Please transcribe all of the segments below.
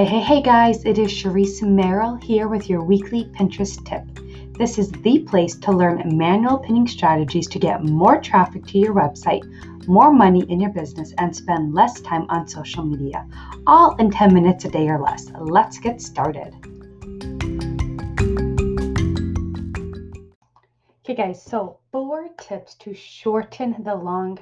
Hey, hey, hey guys, it is Charisse Merrill here with your weekly Pinterest tip. This is the place to learn manual pinning strategies to get more traffic to your website, more money in your business, and spend less time on social media, all in 10 minutes a day or less. Let's get started. Okay, guys, so four tips to shorten the long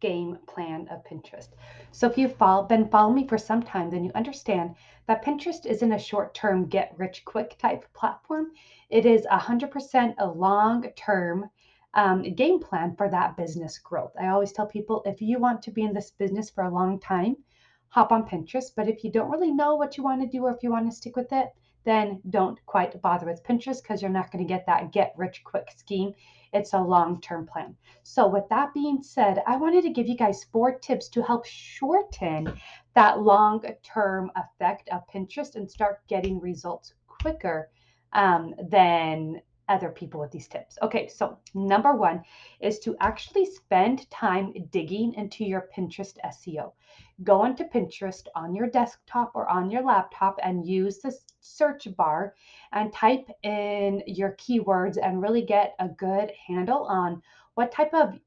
game plan of Pinterest. So if you've follow, been following me for some time, then you understand that Pinterest isn't a short-term get rich quick type platform. It is 100% a long-term um, game plan for that business growth. I always tell people if you want to be in this business for a long time, hop on Pinterest. But if you don't really know what you want to do or if you want to stick with it, then don't quite bother with Pinterest because you're not going to get that get rich quick scheme. It's a long term plan. So, with that being said, I wanted to give you guys four tips to help shorten that long term effect of Pinterest and start getting results quicker um, than other people with these tips. Okay, so number one is to actually spend time digging into your Pinterest SEO. Go into Pinterest on your desktop or on your laptop and use the search bar and type in your keywords and really get a good handle on what type of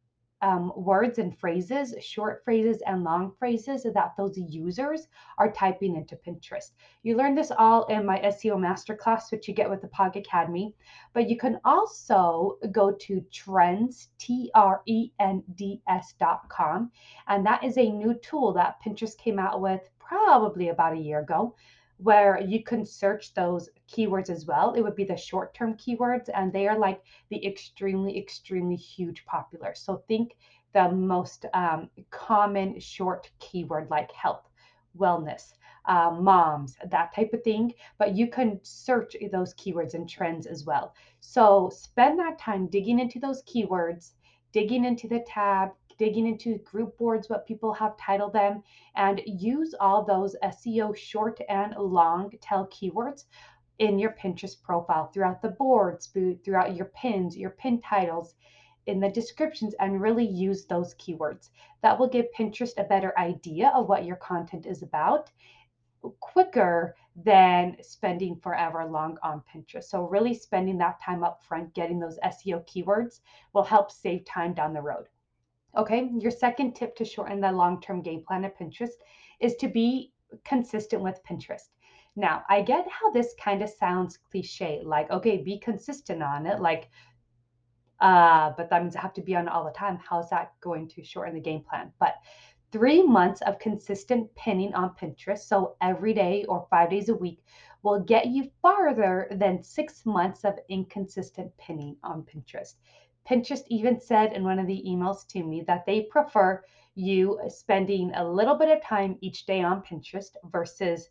um, words and phrases, short phrases and long phrases that those users are typing into Pinterest. You learn this all in my SEO masterclass, which you get with the POG Academy. But you can also go to trends, T R E N D S.com. And that is a new tool that Pinterest came out with probably about a year ago where you can search those keywords as well. It would be the short term keywords, and they are like the extremely, extremely huge popular. So think the most um, common short keyword like health, wellness, uh, moms, that type of thing. But you can search those keywords and trends as well. So spend that time digging into those keywords, digging into the tab, digging into group boards, what people have titled them, and use all those SEO short and long tail keywords in your Pinterest profile throughout the boards, throughout your pins, your pin titles, in the descriptions, and really use those keywords. That will give Pinterest a better idea of what your content is about quicker than spending forever long on Pinterest. So, really spending that time up front getting those SEO keywords will help save time down the road. Okay, your second tip to shorten the long term game plan of Pinterest is to be consistent with Pinterest. Now, I get how this kind of sounds cliche, like, okay, be consistent on it, like, uh, but that means I have to be on all the time. How's that going to shorten the game plan? But three months of consistent pinning on Pinterest, so every day or five days a week, will get you farther than six months of inconsistent pinning on Pinterest. Pinterest even said in one of the emails to me that they prefer you spending a little bit of time each day on Pinterest versus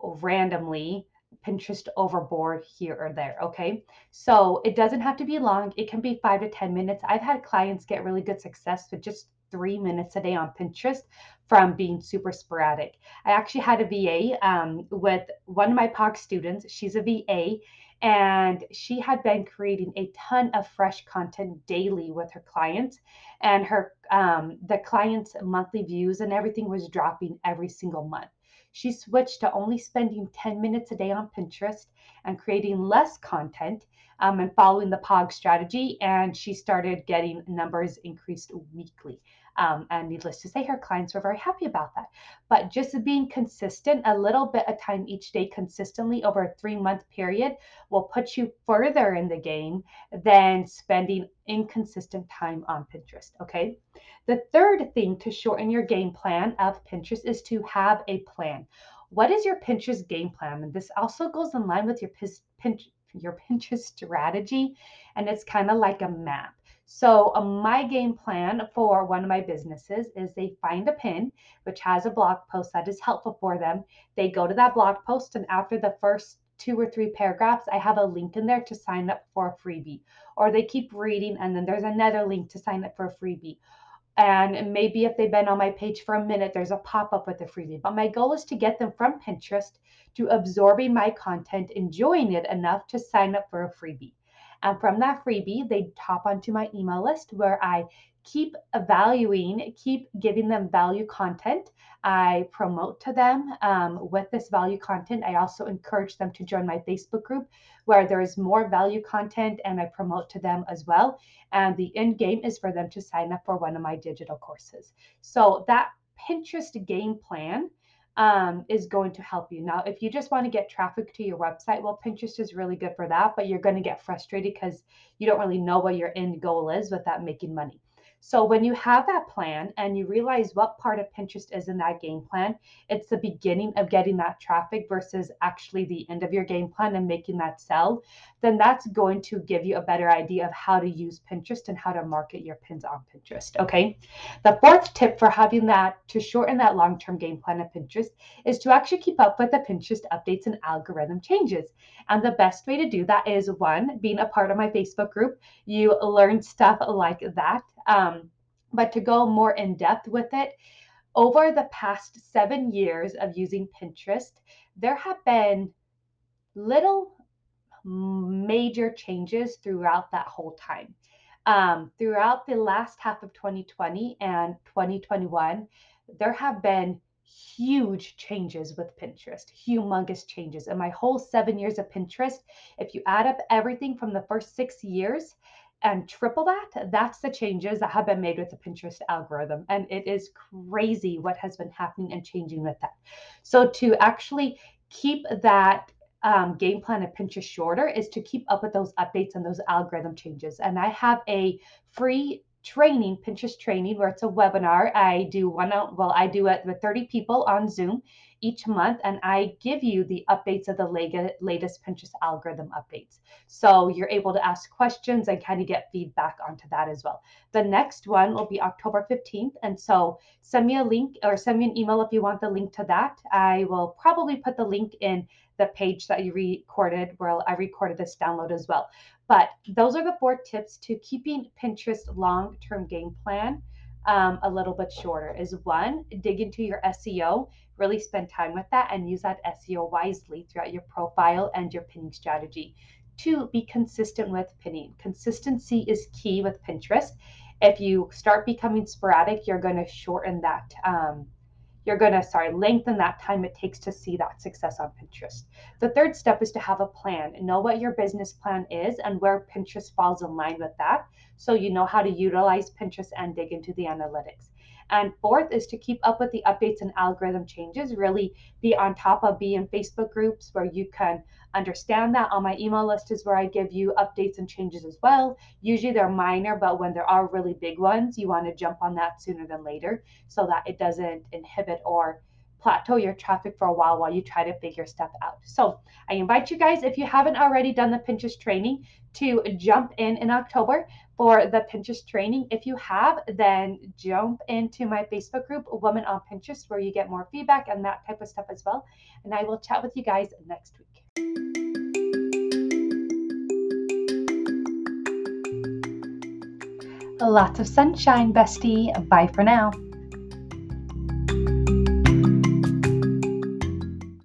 randomly Pinterest overboard here or there. Okay. So it doesn't have to be long, it can be five to 10 minutes. I've had clients get really good success with just three minutes a day on Pinterest from being super sporadic. I actually had a VA um, with one of my POG students. She's a VA and she had been creating a ton of fresh content daily with her clients. And her um, the clients monthly views and everything was dropping every single month. She switched to only spending 10 minutes a day on pinterest and creating less content um, and following the pog strategy and she started getting numbers increased weekly um, and needless to say, her clients were very happy about that. But just being consistent, a little bit of time each day consistently over a three month period will put you further in the game than spending inconsistent time on Pinterest. Okay. The third thing to shorten your game plan of Pinterest is to have a plan. What is your Pinterest game plan? And this also goes in line with your Pinterest your Pinterest strategy, and it's kind of like a map. So, uh, my game plan for one of my businesses is they find a pin which has a blog post that is helpful for them. They go to that blog post, and after the first two or three paragraphs, I have a link in there to sign up for a freebie. Or they keep reading, and then there's another link to sign up for a freebie. And maybe if they've been on my page for a minute, there's a pop up with a freebie. But my goal is to get them from Pinterest to absorbing my content, enjoying it enough to sign up for a freebie. And from that freebie, they top onto my email list where I keep valuing, keep giving them value content. I promote to them um, with this value content. I also encourage them to join my Facebook group where there is more value content and I promote to them as well. And the end game is for them to sign up for one of my digital courses. So that Pinterest game plan um, is going to help you. Now, if you just want to get traffic to your website, well, Pinterest is really good for that, but you're going to get frustrated because you don't really know what your end goal is without making money. So when you have that plan and you realize what part of Pinterest is in that game plan, it's the beginning of getting that traffic versus actually the end of your game plan and making that sell, then that's going to give you a better idea of how to use Pinterest and how to market your pins on Pinterest. Okay. The fourth tip for having that to shorten that long term game plan of Pinterest is to actually keep up with the Pinterest updates and algorithm changes. And the best way to do that is one, being a part of my Facebook group. You learn stuff like that. Um, but to go more in depth with it, over the past seven years of using Pinterest, there have been little major changes throughout that whole time. Um, throughout the last half of 2020 and 2021, there have been huge changes with Pinterest, humongous changes. In my whole seven years of Pinterest, if you add up everything from the first six years, and triple that, that's the changes that have been made with the Pinterest algorithm. And it is crazy what has been happening and changing with that. So, to actually keep that um, game plan of Pinterest shorter is to keep up with those updates and those algorithm changes. And I have a free training, Pinterest training, where it's a webinar. I do one, well, I do it with 30 people on Zoom each month, and I give you the updates of the latest Pinterest algorithm updates. So you're able to ask questions and kind of get feedback onto that as well. The next one will be October 15th. And so send me a link or send me an email if you want the link to that. I will probably put the link in the page that you recorded where I recorded this download as well. But those are the four tips to keeping Pinterest long term game plan um, a little bit shorter is one, dig into your SEO, really spend time with that and use that SEO wisely throughout your profile and your pinning strategy. Two, be consistent with pinning. Consistency is key with Pinterest. If you start becoming sporadic, you're going to shorten that um, you're going to, sorry, lengthen that time it takes to see that success on Pinterest. The third step is to have a plan. Know what your business plan is and where Pinterest falls in line with that. So you know how to utilize Pinterest and dig into the analytics. And fourth is to keep up with the updates and algorithm changes, really be on top of be in Facebook groups where you can understand that. On my email list is where I give you updates and changes as well. Usually they're minor, but when there are really big ones, you want to jump on that sooner than later so that it doesn't inhibit or plateau your traffic for a while while you try to figure stuff out. So I invite you guys, if you haven't already done the Pinterest training, to jump in in October for the Pinterest training. If you have, then jump into my Facebook group, Women on Pinterest, where you get more feedback and that type of stuff as well. And I will chat with you guys next week. Lots of sunshine, bestie. Bye for now.